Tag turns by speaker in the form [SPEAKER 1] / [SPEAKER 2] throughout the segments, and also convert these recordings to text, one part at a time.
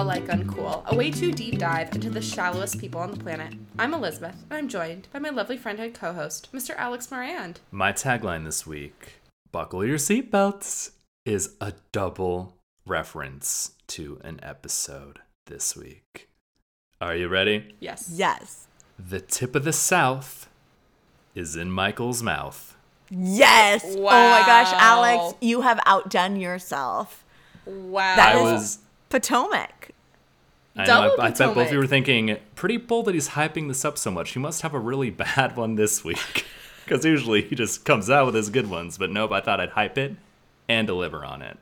[SPEAKER 1] be all like uncool, a way too deep dive into the shallowest people on the planet. I'm Elizabeth, and I'm joined by my lovely friend and co host, Mr. Alex Morand.
[SPEAKER 2] My tagline this week, buckle your seatbelts, is a double reference to an episode this week. Are you ready?
[SPEAKER 1] Yes.
[SPEAKER 3] Yes.
[SPEAKER 2] The tip of the South is in Michael's mouth.
[SPEAKER 3] Yes. Oh my gosh, Alex, you have outdone yourself.
[SPEAKER 1] Wow.
[SPEAKER 3] That
[SPEAKER 2] I
[SPEAKER 3] is-
[SPEAKER 2] was.
[SPEAKER 3] Potomac.
[SPEAKER 2] I, know, I, I bet both of you were thinking, pretty bold that he's hyping this up so much. He must have a really bad one this week. Because usually he just comes out with his good ones. But nope, I thought I'd hype it and deliver on it.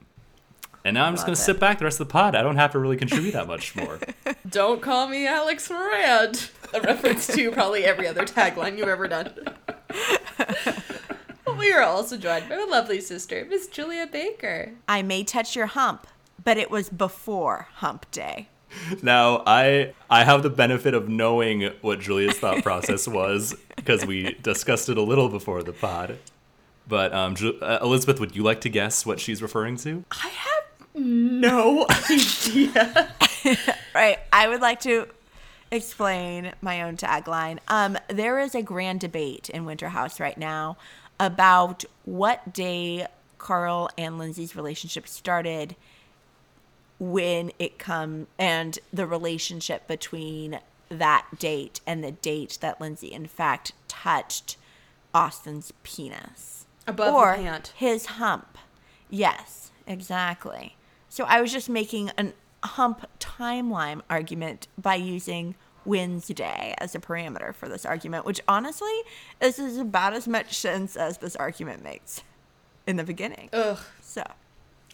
[SPEAKER 2] And now I'm just going to sit back the rest of the pod. I don't have to really contribute that much more.
[SPEAKER 1] Don't call me Alex Morand. A reference to probably every other tagline you've ever done. we are also joined by my lovely sister, Miss Julia Baker.
[SPEAKER 3] I may touch your hump, but it was before hump day.
[SPEAKER 2] Now, I I have the benefit of knowing what Julia's thought process was because we discussed it a little before the pod. But um, Ju- uh, Elizabeth, would you like to guess what she's referring to?
[SPEAKER 1] I have no idea.
[SPEAKER 3] Right. I would like to explain my own tagline. Um, there is a grand debate in Winter House right now about what day Carl and Lindsay's relationship started when it come and the relationship between that date and the date that Lindsay in fact touched Austin's penis
[SPEAKER 1] Above
[SPEAKER 3] or
[SPEAKER 1] the pant.
[SPEAKER 3] his hump. Yes, exactly. So I was just making an hump timeline argument by using Wednesday as a parameter for this argument, which honestly, this is about as much sense as this argument makes in the beginning.
[SPEAKER 1] Ugh.
[SPEAKER 3] So,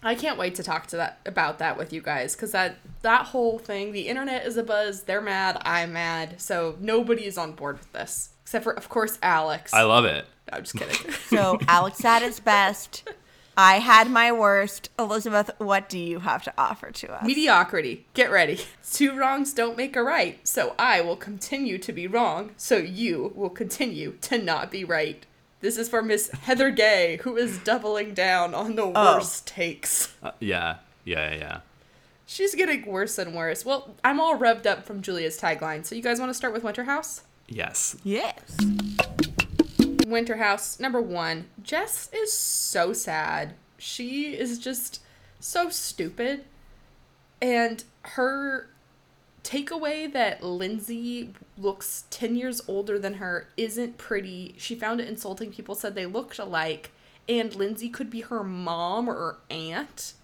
[SPEAKER 1] I can't wait to talk to that about that with you guys because that that whole thing, the internet is a buzz. They're mad. I'm mad. So nobody is on board with this except for, of course, Alex.
[SPEAKER 2] I love it.
[SPEAKER 1] No, I'm just kidding.
[SPEAKER 3] so Alex had his best. I had my worst. Elizabeth, what do you have to offer to us?
[SPEAKER 1] Mediocrity. Get ready. Two wrongs don't make a right. So I will continue to be wrong. So you will continue to not be right. This is for Miss Heather Gay, who is doubling down on the
[SPEAKER 3] Oh.
[SPEAKER 1] worst takes.
[SPEAKER 2] Uh, yeah, yeah, yeah, yeah.
[SPEAKER 1] She's getting worse and worse. Well, I'm all revved up from Julia's tagline. So you guys want to start with Winter House?
[SPEAKER 2] Yes.
[SPEAKER 3] Yes.
[SPEAKER 1] Winter House, number one. Jess is so sad. She is just so stupid. And her takeaway that Lindsay looks 10 years older than her isn't pretty. She found it insulting. People said they looked alike. And Lindsay could be her mom or aunt.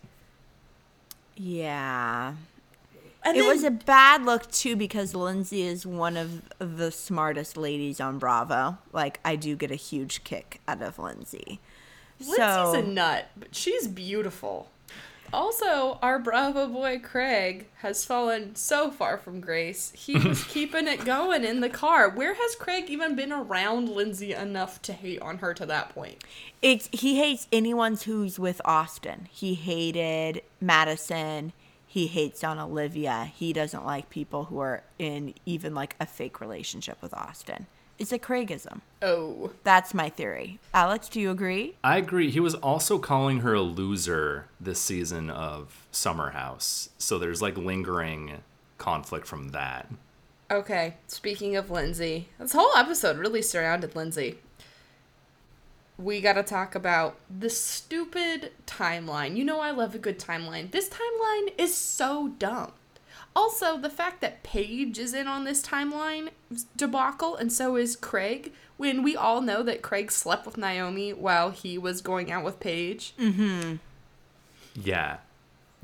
[SPEAKER 3] Yeah.
[SPEAKER 1] And
[SPEAKER 3] it
[SPEAKER 1] then-
[SPEAKER 3] was a bad look too because Lindsay is one of the smartest ladies on Bravo. Like I do get a huge kick out of Lindsay.
[SPEAKER 1] Lindsay's
[SPEAKER 3] so
[SPEAKER 1] a nut, but she's beautiful. Also, our Bravo boy Craig has fallen so far from grace. He was keeping it going in the car. Where has Craig even been around Lindsay enough to hate on her to that point?
[SPEAKER 3] it's he hates anyone who's with Austin. He hated Madison. He hates on Olivia. He doesn't like people who are in even like a fake relationship with Austin. It's a Craigism.
[SPEAKER 1] Oh.
[SPEAKER 3] That's my theory. Alex, do you agree?
[SPEAKER 2] I agree. He was also calling her a loser this season of Summer House. So there's like lingering conflict from that.
[SPEAKER 1] Okay, speaking of Lindsay, this whole episode really surrounded Lindsay. We gotta talk about the stupid timeline. You know, I love a good timeline. This timeline is so dumb. Also, the fact that Paige is in on this timeline debacle, and so is Craig, when we all know that Craig slept with Naomi while he was going out with Paige. Hmm.
[SPEAKER 2] Yeah.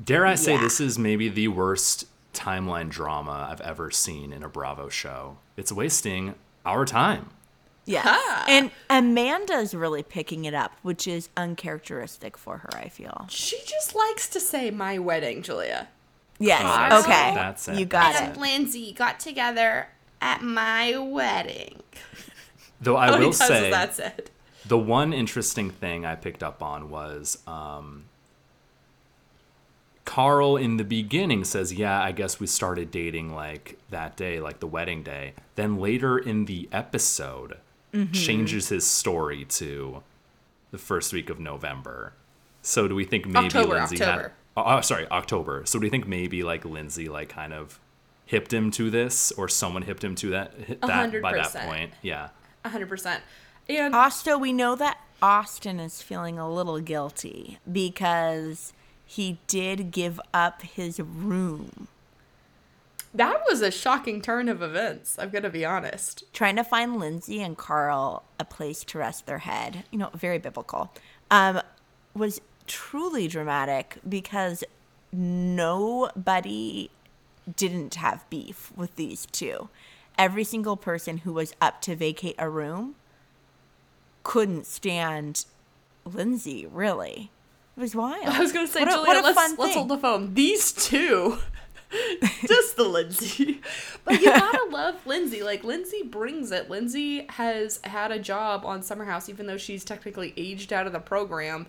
[SPEAKER 2] Dare I say
[SPEAKER 3] Yeah.
[SPEAKER 2] this is maybe the worst timeline drama I've ever seen in a Bravo show. It's wasting our time.
[SPEAKER 3] Yeah.
[SPEAKER 1] Ha!
[SPEAKER 3] And Amanda's really picking it up, which is uncharacteristic for her, I feel.
[SPEAKER 1] She just likes to say my wedding, Julia.
[SPEAKER 3] Yes.
[SPEAKER 1] That's
[SPEAKER 3] okay.
[SPEAKER 2] That's it.
[SPEAKER 3] You got
[SPEAKER 2] That's
[SPEAKER 3] it.
[SPEAKER 2] it.
[SPEAKER 1] Lindsay got together at my wedding.
[SPEAKER 2] Though I
[SPEAKER 1] How
[SPEAKER 2] will say
[SPEAKER 1] that said?
[SPEAKER 2] the one interesting thing I picked up on was um, Carl in the beginning says, "Yeah, I guess we started dating like that day, like the wedding day." Then later in the episode,
[SPEAKER 1] Mm-hmm.
[SPEAKER 2] changes his story to the first week of November. So do we think maybe
[SPEAKER 1] October,
[SPEAKER 2] Lindsay
[SPEAKER 1] October.
[SPEAKER 2] had Oh, sorry, October. So do you think maybe like Lindsay like kind of hipped him to this, or someone hipped him to that hit that
[SPEAKER 1] hundred
[SPEAKER 2] by that point? Yeah.
[SPEAKER 1] hundred percent. And
[SPEAKER 3] Also, we know that Austin is feeling a little guilty because he did give up his room.
[SPEAKER 1] that was a shocking turn of events. I'm gonna be honest.
[SPEAKER 3] Trying to find Lindsay and Carl a place to rest their head, you know, very biblical, um, was truly dramatic because nobody didn't have beef with these two. Every single person who was up to vacate a room couldn't stand Lindsay, really. It was wild.
[SPEAKER 1] I was gonna say,
[SPEAKER 3] What a-
[SPEAKER 1] Julia,
[SPEAKER 3] what a
[SPEAKER 1] let's let's hold the phone. These two, just the Lindsay, but you gotta love Lindsay. Like Lindsay brings it. Lindsay has had a job on Summer House, even though she's technically aged out of the program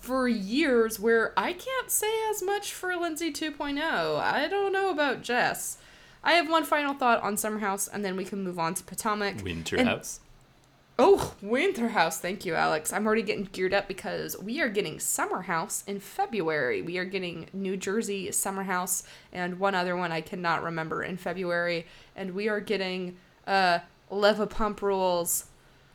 [SPEAKER 1] for years. Where I can't say as much for Lindsay 2.0. I don't know about Jess. I have one final thought on Summer House, and then we can move on to Potomac.
[SPEAKER 2] Winter
[SPEAKER 1] And-
[SPEAKER 2] House.
[SPEAKER 1] Oh, Winter House. Thank you, Alex. I'm already getting geared up because we are getting Summer House in February. We are getting New Jersey Summer House and one other one I cannot remember in February. And we are getting uh, Leva Pump Rules.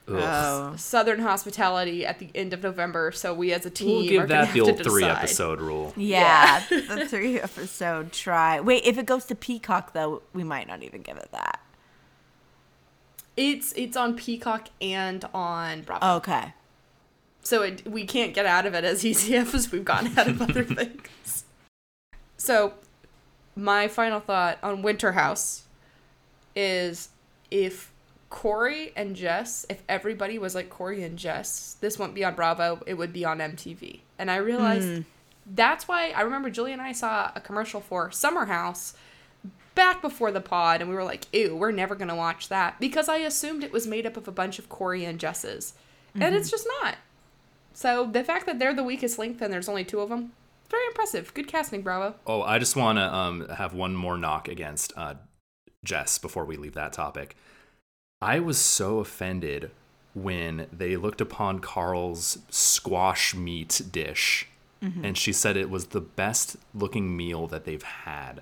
[SPEAKER 3] Oh.
[SPEAKER 1] Southern Hospitality at the end of November. So we as a team
[SPEAKER 2] We'll give
[SPEAKER 1] gonna
[SPEAKER 2] that
[SPEAKER 1] have
[SPEAKER 2] the
[SPEAKER 1] to
[SPEAKER 2] old three episode rule.
[SPEAKER 3] Yeah, the three episode try. Wait, if it goes to Peacock though, we might not even give it that.
[SPEAKER 1] It's it's on Peacock and on Bravo.
[SPEAKER 3] Oh, okay.
[SPEAKER 1] So it, we can't get out of it as easy as we've gotten out of other things. So, my final thought on Winter House is if Corey and Jess, if everybody was like Corey and Jess, this wouldn't be on Bravo, it would be on MTV. And I realized that's why I remember Julie and I saw a commercial for Summer House back before the pod, and we were like, ew, we're never going to watch that because I assumed it was made up of a bunch of Corey and Jesses. And it's just not. So the fact that they're the weakest link and there's only two of them, very impressive. Good casting, bravo.
[SPEAKER 2] Oh, I just want to um, have one more knock against uh, Jess before we leave that topic. I was so offended when they looked upon Carl's squash meat dish mm-hmm. and she said it was the best looking meal that they've had.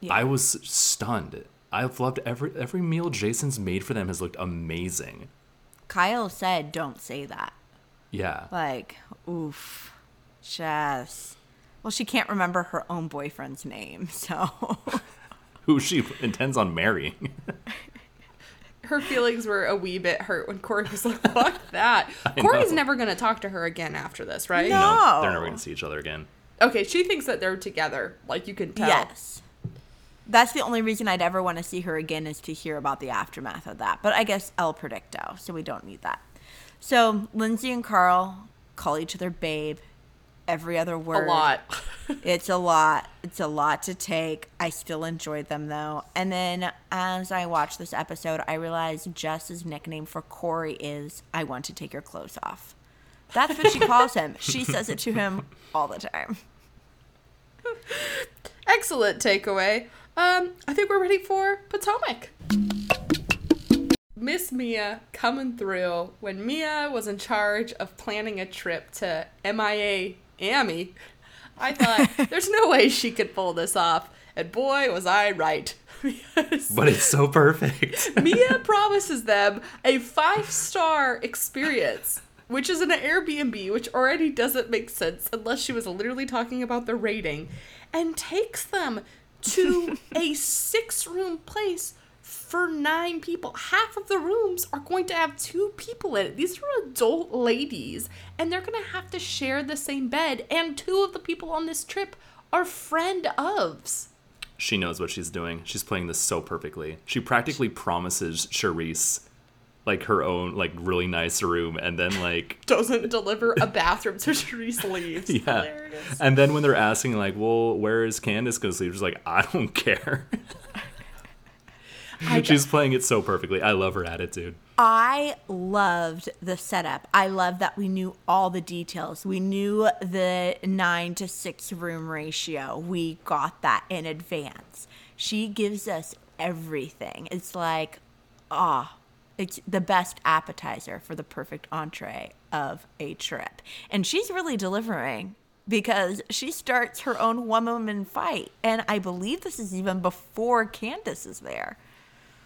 [SPEAKER 3] Yeah.
[SPEAKER 2] I was stunned. I've loved every every meal Jason's made for them has looked amazing.
[SPEAKER 3] Kyle said, "Don't say that."
[SPEAKER 2] Yeah.
[SPEAKER 3] Like, oof, Jess. Well, she can't remember her own boyfriend's name, so
[SPEAKER 2] Who she intends on marrying.
[SPEAKER 1] Her feelings were a wee bit hurt when Corey was like, fuck that.
[SPEAKER 2] I
[SPEAKER 1] Corey's
[SPEAKER 2] know.
[SPEAKER 1] never going to talk to her again after this, right?
[SPEAKER 3] No.
[SPEAKER 2] No, they're never going to see each other again.
[SPEAKER 1] Okay, she thinks that they're together. Like, you can tell.
[SPEAKER 3] yes. That's the only reason I'd ever want to see her again is to hear about the aftermath of that. But I guess El Predicto, so we don't need that. So Lindsay and Carl call each other babe. Every other word.
[SPEAKER 1] A lot.
[SPEAKER 3] It's a lot. It's a lot to take. I still enjoyed them though. And then as I watched this episode, I realized Jess's nickname for Corey is I want to take your clothes off. That's what she calls him. She says it to him all the time.
[SPEAKER 1] Excellent takeaway. Um, I think we're ready for Potomac. Miss Mia coming through when Mia was in charge of planning a trip to MIA Amy. I thought there's no way she could pull this off, and boy was I right.
[SPEAKER 2] But it's so perfect.
[SPEAKER 1] Mia promises them a five star experience, which is an Airbnb, which already doesn't make sense unless she was literally talking about the rating, and takes them to a six room place for nine people. Half of the rooms are going to have two people in it. These are adult ladies, and they're going to have to share the same bed, and two of the people on this trip are friend ofs.
[SPEAKER 2] she knows what she's doing. She's playing this so perfectly. She practically promises Charrisse like her own like really nice room and then like
[SPEAKER 1] doesn't deliver a bathroom so Charrisse leaves.
[SPEAKER 2] yeah.
[SPEAKER 1] Hilarious.
[SPEAKER 2] And then when they're asking like, "Well, where is Candiace going to sleep?" She's like, "I don't care." She's playing it so perfectly. I love her attitude.
[SPEAKER 3] I loved the setup. I love that we knew all the details. We knew the nine to six room ratio. We got that in advance. She gives us everything. It's like, ah, it's the best appetizer for the perfect entree of a trip. And she's really delivering. because she starts her own one woman fight. And I believe this is even before Candiace is there.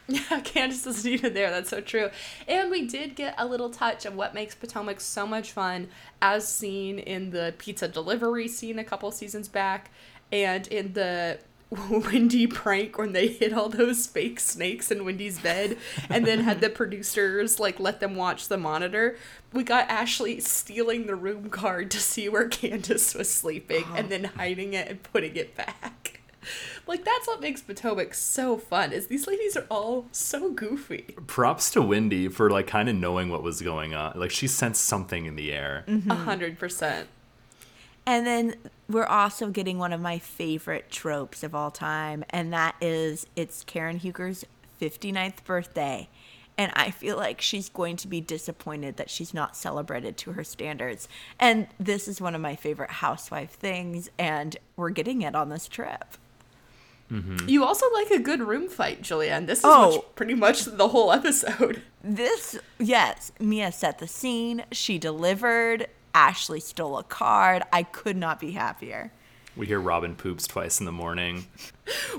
[SPEAKER 1] Yeah, Candiace isn't even there. That's so true. And we did get a little touch of what makes Potomac so much fun, as seen in the pizza delivery scene a couple seasons back, and in the Wendy prank when they hid all those fake snakes in Wendy's bed and then had the producers like let them watch the monitor. We got Ashley stealing the room card to see where Candiace was sleeping and oh. then hiding it and putting it back. Like that's what makes Potomac so fun is these ladies are all so goofy.
[SPEAKER 2] Props to Wendy for like kind of knowing what was going on. Like she sensed something in the air. Mm-hmm. Mm-hmm.
[SPEAKER 1] A hundred percent.
[SPEAKER 3] And then we're also getting one of my favorite tropes of all time, and that is it's Karen Huger's 59th birthday. And I feel like she's going to be disappointed that she's not celebrated to her standards. And this is one of my favorite housewife things, and we're getting it on this trip. Mm-hmm.
[SPEAKER 1] You also like a good room fight, Julianne. This is
[SPEAKER 3] Oh.
[SPEAKER 1] much, pretty much the whole episode.
[SPEAKER 3] This, yes, Mia set the scene, she delivered, Ashley stole a card. I could not be happier.
[SPEAKER 2] We hear Robin poops twice in the morning.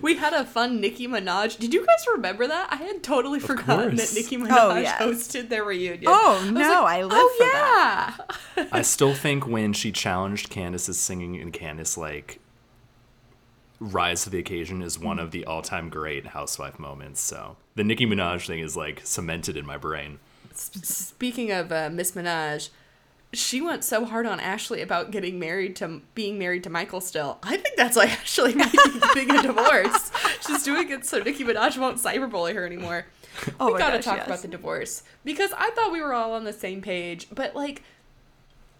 [SPEAKER 1] We had a fun Nicki Minaj. Did you guys remember that? I had totally forgotten that. Nicki oh, Minaj
[SPEAKER 3] Oh, yes.
[SPEAKER 1] hosted their reunion.
[SPEAKER 3] Oh,
[SPEAKER 1] was
[SPEAKER 3] no, I oh, live
[SPEAKER 1] oh,
[SPEAKER 3] for
[SPEAKER 1] yeah.
[SPEAKER 2] I still think when she challenged Candiace's singing and Candace like rise to the occasion is one of the all-time great housewife moments. So the Nicki Minaj thing is like cemented in my brain.
[SPEAKER 1] Speaking of uh, Miss Minaj, she went so hard on Ashley about getting married to being married to Michael still. I think that's why Ashley may be getting a divorce. She's doing it so Nicki Minaj won't cyberbully her anymore.
[SPEAKER 3] Oh
[SPEAKER 1] we
[SPEAKER 3] my
[SPEAKER 1] gotta
[SPEAKER 3] gosh,
[SPEAKER 1] talk
[SPEAKER 3] yes.
[SPEAKER 1] about the divorce because I thought we were all on the same page, but like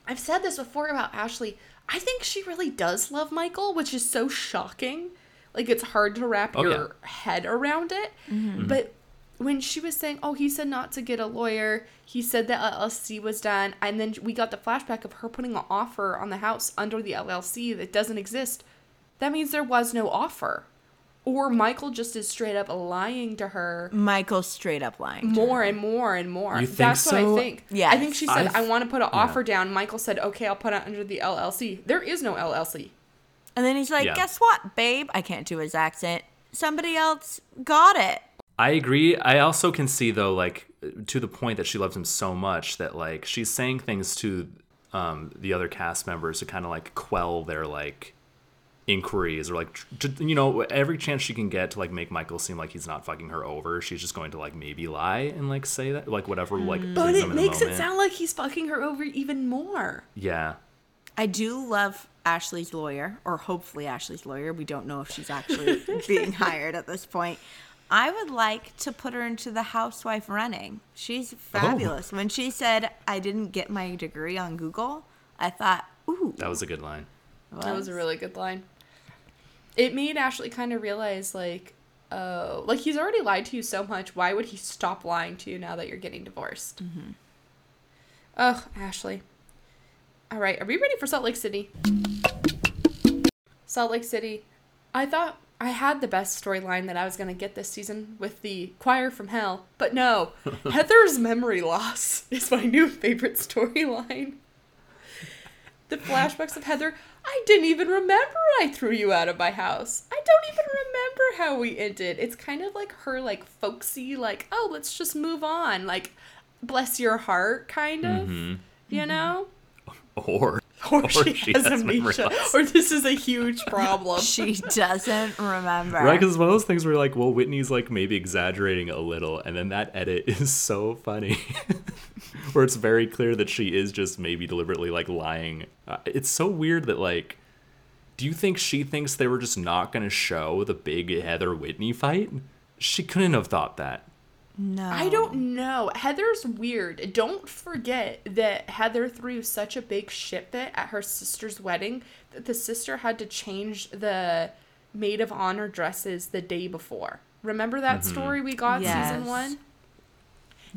[SPEAKER 1] I've said this before about Ashley. I think she really does love Michael, which is so shocking. Like it's hard to wrap
[SPEAKER 2] Oh,
[SPEAKER 1] your head around it.
[SPEAKER 3] Mm-hmm.
[SPEAKER 1] But when she was saying, "Oh, he said not to get a lawyer. He said that LLC was done," and then we got the flashback of her putting an offer on the house under the LLC that doesn't exist. That means there was no offer, or Michael just is straight up lying to her
[SPEAKER 3] Michael's straight up lying. to
[SPEAKER 1] more
[SPEAKER 3] her.
[SPEAKER 1] and more and more.
[SPEAKER 2] You think
[SPEAKER 1] That's what I think.
[SPEAKER 3] Yeah.
[SPEAKER 1] I think she said,
[SPEAKER 2] I've-
[SPEAKER 1] I want to put an
[SPEAKER 2] yeah.
[SPEAKER 1] offer down. Michael said, okay, I'll put it under the LLC. There is no LLC.
[SPEAKER 3] And then he's like,
[SPEAKER 2] Yeah.
[SPEAKER 3] guess what, babe? I can't do his accent. Somebody else got it.
[SPEAKER 2] I agree. I also can see though, like to the point that she loves him so much that like she's saying things to um, the other cast members to kind of like quell their like inquiries or like to, you know every chance she can get to like make Michael seem like he's not fucking her over. She's just going to like maybe lie and like say that like whatever mm. like.
[SPEAKER 1] But it
[SPEAKER 2] him in the
[SPEAKER 1] makes it sound like he's fucking her over even more.
[SPEAKER 2] Yeah.
[SPEAKER 3] I do love Ashley's lawyer, or hopefully Ashley's lawyer. We don't know if she's actually being hired at this point. I would like to put her into the housewife running. She's oh. fabulous. When she said, I didn't get my degree on Google, I thought, ooh.
[SPEAKER 2] That was a good line.
[SPEAKER 1] That was a really good line. It made Ashley kind of realize, like, oh, like he's already lied to you so much. Why would he stop lying to you now that you're getting divorced? Mm-hmm. Oh, Ashley. All right, are we ready for Salt Lake City? Salt Lake City. I thought I had the best storyline that I was going to get this season with the choir from hell, but no. Heather's memory loss is my new favorite storyline. The flashbacks of Heather. I didn't even remember I threw you out of my house. I don't even remember how we ended. It's kind of like her, like folksy, like oh, let's just move on, like bless your heart, kind of. Mm-hmm. You mm-hmm. know,
[SPEAKER 2] Or
[SPEAKER 1] or, she, has,
[SPEAKER 2] memory
[SPEAKER 1] amnesia, or this is a huge problem.
[SPEAKER 3] She doesn't remember.
[SPEAKER 2] Right, because it's one of those things where like, well, Whitney's like maybe exaggerating a little, and then that edit is so funny, where it's very clear that she is just maybe deliberately like lying. Uh, it's so weird that like, do you think she thinks they were just not gonna show the big Heather Whitney fight? She couldn't have thought that.
[SPEAKER 3] No.
[SPEAKER 1] I don't know. Heather's weird. Don't forget that Heather threw such a big shit fit at her sister's wedding that the sister had to change the maid of honor dresses the day before. Remember that mm-hmm. story we got season
[SPEAKER 3] Yes.
[SPEAKER 1] one?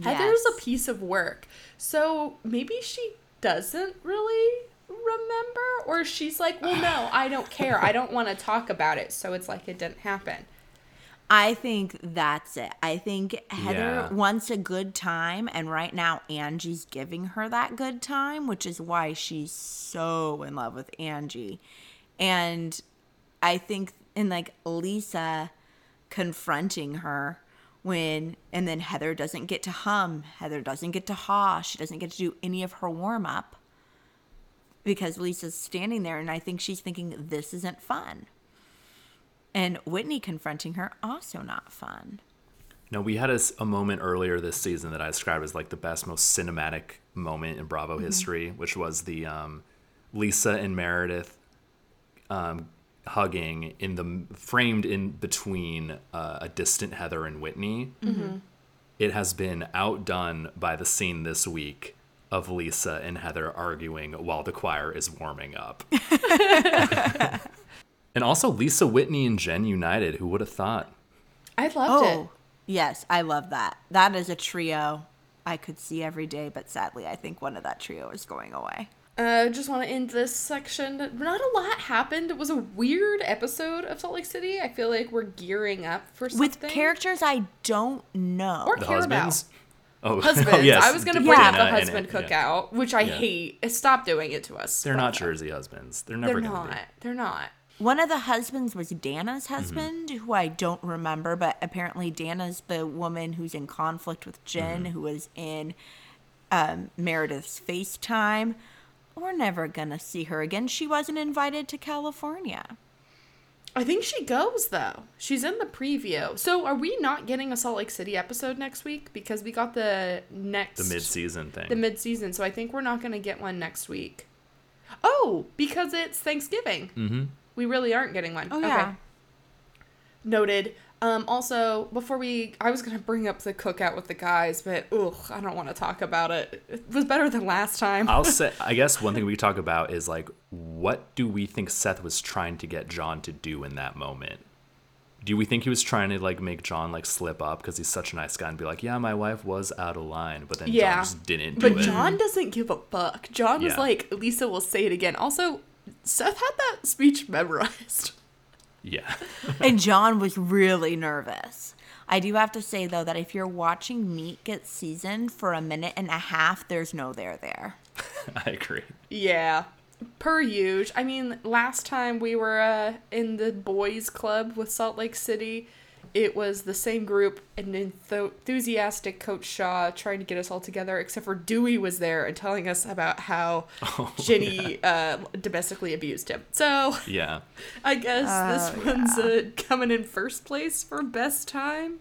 [SPEAKER 1] Heather's a piece of work. So maybe she doesn't really remember, or she's like, well, no, I don't care. I don't want to talk about it. So it's like it didn't happen.
[SPEAKER 3] I think that's it. I think Heather
[SPEAKER 2] Yeah.
[SPEAKER 3] wants a good time, and right now Angie's giving her that good time, which is why she's so in love with Angie. And I think in like Lisa confronting her when, and then Heather doesn't get to hum, Heather doesn't get to haw, she doesn't get to do any of her warm up because Lisa's standing there, and I think she's thinking, this isn't fun. And Whitney confronting her, also not fun.
[SPEAKER 2] No, we had a moment earlier this season that I described as like the best, most cinematic moment in Bravo history, which was the um, Lisa and Meredith um, hugging in the framed in between uh, a distant Heather and Whitney. It has been outdone by the scene this week of Lisa and Heather arguing while the choir is warming up. and also Lisa, Whitney, and Jen united. Who would have thought?
[SPEAKER 1] I loved it.
[SPEAKER 3] Oh, yes, I love that. That is a trio I could see every day, but sadly, I think one of that trio is going away.
[SPEAKER 1] Uh, just want to end this section. Not a lot happened. It was a weird episode of Salt Lake City. I feel like we're gearing up for something.
[SPEAKER 3] With characters I don't know.
[SPEAKER 1] Or
[SPEAKER 2] The
[SPEAKER 1] care
[SPEAKER 2] husbands? Oh,
[SPEAKER 1] about. Husbands.
[SPEAKER 2] oh, yes.
[SPEAKER 1] I was going to
[SPEAKER 2] D-
[SPEAKER 1] bring up
[SPEAKER 2] Dana
[SPEAKER 1] the
[SPEAKER 2] and-
[SPEAKER 1] husband
[SPEAKER 2] yeah.
[SPEAKER 1] cookout, which I
[SPEAKER 2] Yeah.
[SPEAKER 1] hate. Stop doing it to us.
[SPEAKER 2] They're not
[SPEAKER 1] Bravo.
[SPEAKER 2] Jersey husbands. They're
[SPEAKER 1] They're
[SPEAKER 2] never going to
[SPEAKER 1] not.
[SPEAKER 2] be.
[SPEAKER 1] They're not.
[SPEAKER 3] One of the husbands was Dana's
[SPEAKER 2] Mm-hmm.
[SPEAKER 3] husband, who I don't remember, but apparently Dana's the woman who's in conflict with Jen,
[SPEAKER 2] Mm-hmm.
[SPEAKER 3] who was in um, Meredith's FaceTime. We're never gonna see her again. She wasn't invited to California.
[SPEAKER 1] I think she goes though. She's in the preview. So are we not getting a Salt Lake City episode next week because we got the next
[SPEAKER 2] The mid-season thing.
[SPEAKER 1] the mid season. So I think we're not going to get one next week. Oh, because it's Thanksgiving.
[SPEAKER 2] mm-hmm.
[SPEAKER 1] We really aren't getting one.
[SPEAKER 3] Oh yeah.
[SPEAKER 1] Noted. Um, also, before we, I was gonna bring up the cookout with the guys, but ugh, I don't want to talk about it. It was better than last time.
[SPEAKER 2] I'll say. I guess one thing we talk about is like, what do we think Seth was trying to get John to do in that moment? Do we think he was trying to like make John like slip up because he's such a nice guy and be like, yeah, my wife was out of line, but then
[SPEAKER 1] Yeah.
[SPEAKER 2] John just didn't do
[SPEAKER 1] but
[SPEAKER 2] it.
[SPEAKER 1] John doesn't give a fuck. John was like, Lisa will say it again. Also, Seth had that speech memorized.
[SPEAKER 2] yeah,
[SPEAKER 3] and John was really nervous. I do have to say though that if you're watching meat get seasoned for a minute and a half, there's no there there.
[SPEAKER 2] I agree.
[SPEAKER 1] Yeah. Per usual. I mean, last time we were uh, in the boys' club with Salt Lake City, it was the same group and enthusiastic Coach Shah trying to get us all together, except for Dewey was there and telling us about how
[SPEAKER 2] Oh,
[SPEAKER 1] Jenny uh, domestically abused him. So
[SPEAKER 2] Yeah.
[SPEAKER 1] I guess
[SPEAKER 3] Oh,
[SPEAKER 1] this one's uh, coming in first place for best time.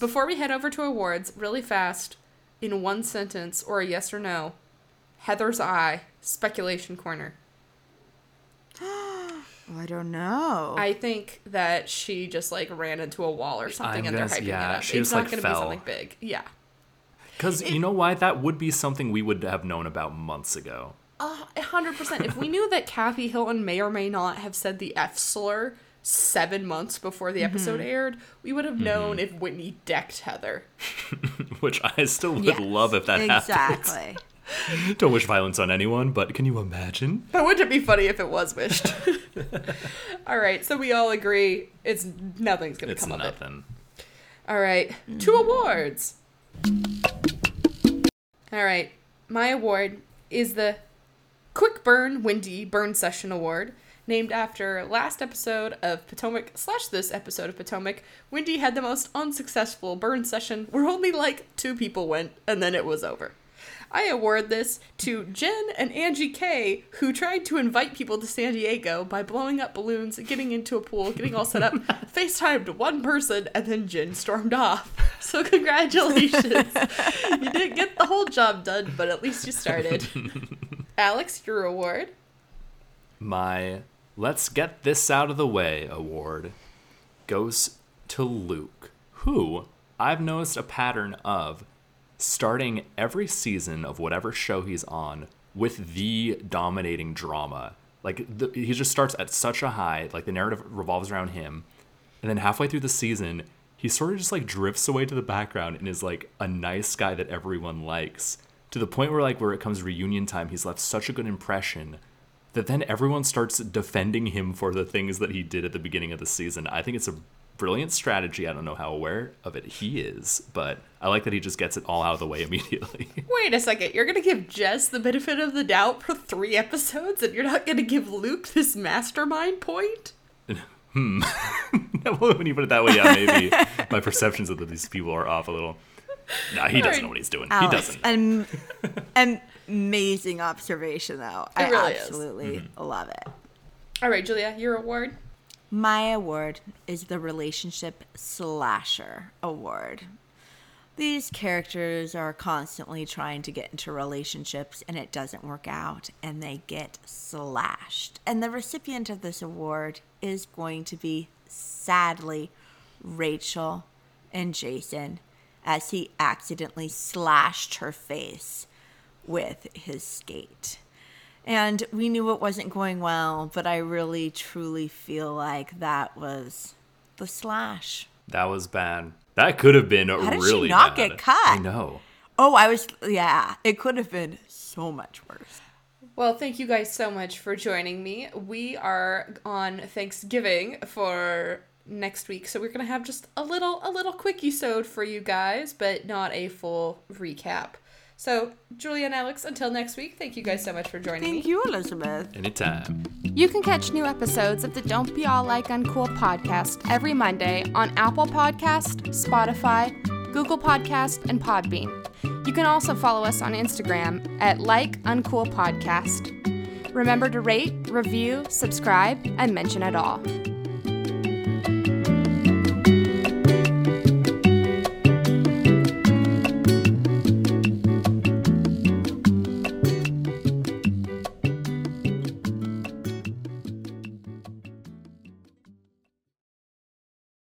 [SPEAKER 1] Before we head over to awards, really fast, in one sentence or a yes or no, Heather's eye, speculation corner.
[SPEAKER 3] I don't know.
[SPEAKER 1] I think that she just like ran into a wall or something
[SPEAKER 2] I'm
[SPEAKER 1] and they're
[SPEAKER 2] gonna-
[SPEAKER 1] hyping
[SPEAKER 2] yeah,
[SPEAKER 1] it up.
[SPEAKER 2] she
[SPEAKER 1] it's
[SPEAKER 2] just,
[SPEAKER 1] not
[SPEAKER 2] like,
[SPEAKER 1] going to be
[SPEAKER 2] fell.
[SPEAKER 1] something big. Yeah.
[SPEAKER 2] Because you know why? That would be something we would have known about months ago.
[SPEAKER 1] Uh, 100%. if we knew that Kathy Hilton may or may not have said the F slur seven months before the episode aired, we would have known if Whitney decked Heather.
[SPEAKER 2] Which I still would
[SPEAKER 3] Yes,
[SPEAKER 2] love if that happened.
[SPEAKER 3] exactly.
[SPEAKER 2] Don't wish violence on anyone, but can you imagine?
[SPEAKER 1] But wouldn't it be funny if it was wished? all right, so we all agree it's nothing's gonna
[SPEAKER 2] It's
[SPEAKER 1] come of it.
[SPEAKER 2] nothing.
[SPEAKER 1] All right, two mm-hmm. awards. All right, my award is the Quick Burn Wendy Burn Session Award, named after last episode of Potomac slash this episode of Potomac. Wendy had the most unsuccessful burn session where only like two people went, and then it was over. I award this to Jen and Angie K, who tried to invite people to San Diego by blowing up balloons, getting into a pool, getting all set up, FaceTimed one person, and then Jen stormed off. So, congratulations. you didn't get the whole job done, but at least you started. Alex, your award.
[SPEAKER 2] My Let's Get This Out of the Way award goes to Luke, who I've noticed a pattern of starting every season of whatever show he's on with the dominating drama. Like, the, he just starts at such a high, like, the narrative revolves around him. And then halfway through the season, he sort of just like drifts away to the background and is like a nice guy that everyone likes. To the point where, like, where it comes reunion time, he's left such a good impression that then everyone starts defending him for the things that he did at the beginning of the season. I think it's a brilliant strategy. I don't know how aware of it he is, but I like that he just gets it all out of the way immediately.
[SPEAKER 1] Wait a second. You're going to give Jess the benefit of the doubt for three episodes, and you're not going to give Luke this mastermind point? Hmm.
[SPEAKER 2] Well, when you put it that way, yeah, maybe my perceptions of these people are off a little. Nah, he doesn't know what he's doing.
[SPEAKER 3] Alex,
[SPEAKER 2] He doesn't.
[SPEAKER 3] An, an amazing observation, though. I
[SPEAKER 1] really is.
[SPEAKER 3] absolutely love it.
[SPEAKER 1] All right, Julia, your award.
[SPEAKER 3] My award is the Relationship Slasher Award. These characters are constantly trying to get into relationships and it doesn't work out and they get slashed. And the recipient of this award is going to be, sadly, Rachel and Jason as he accidentally slashed her face with his skate. And we knew it wasn't going well, but I really truly feel like that was the slash.
[SPEAKER 2] That was bad. That could have been How
[SPEAKER 3] did she
[SPEAKER 2] really
[SPEAKER 3] not
[SPEAKER 2] bad.
[SPEAKER 3] get cut?
[SPEAKER 2] I know.
[SPEAKER 3] Oh, I was, yeah, it could have been so much worse.
[SPEAKER 1] Well, thank you guys so much for joining me. We are on Thanksgiving for next week, so we're gonna have just a little a little quickie sode for you guys, but not a full recap. So, Julia and Alex, until next week, thank you guys so much for joining
[SPEAKER 3] Thank
[SPEAKER 1] me.
[SPEAKER 3] you, Elizabeth.
[SPEAKER 2] Anytime.
[SPEAKER 1] You can catch new episodes of the Don't Be All Like Uncool podcast every Monday on Apple Podcast, Spotify, Google Podcast, and Podbean. You can also follow us on Instagram at Like Uncool Podcast. Remember to rate, review, subscribe, and mention it all.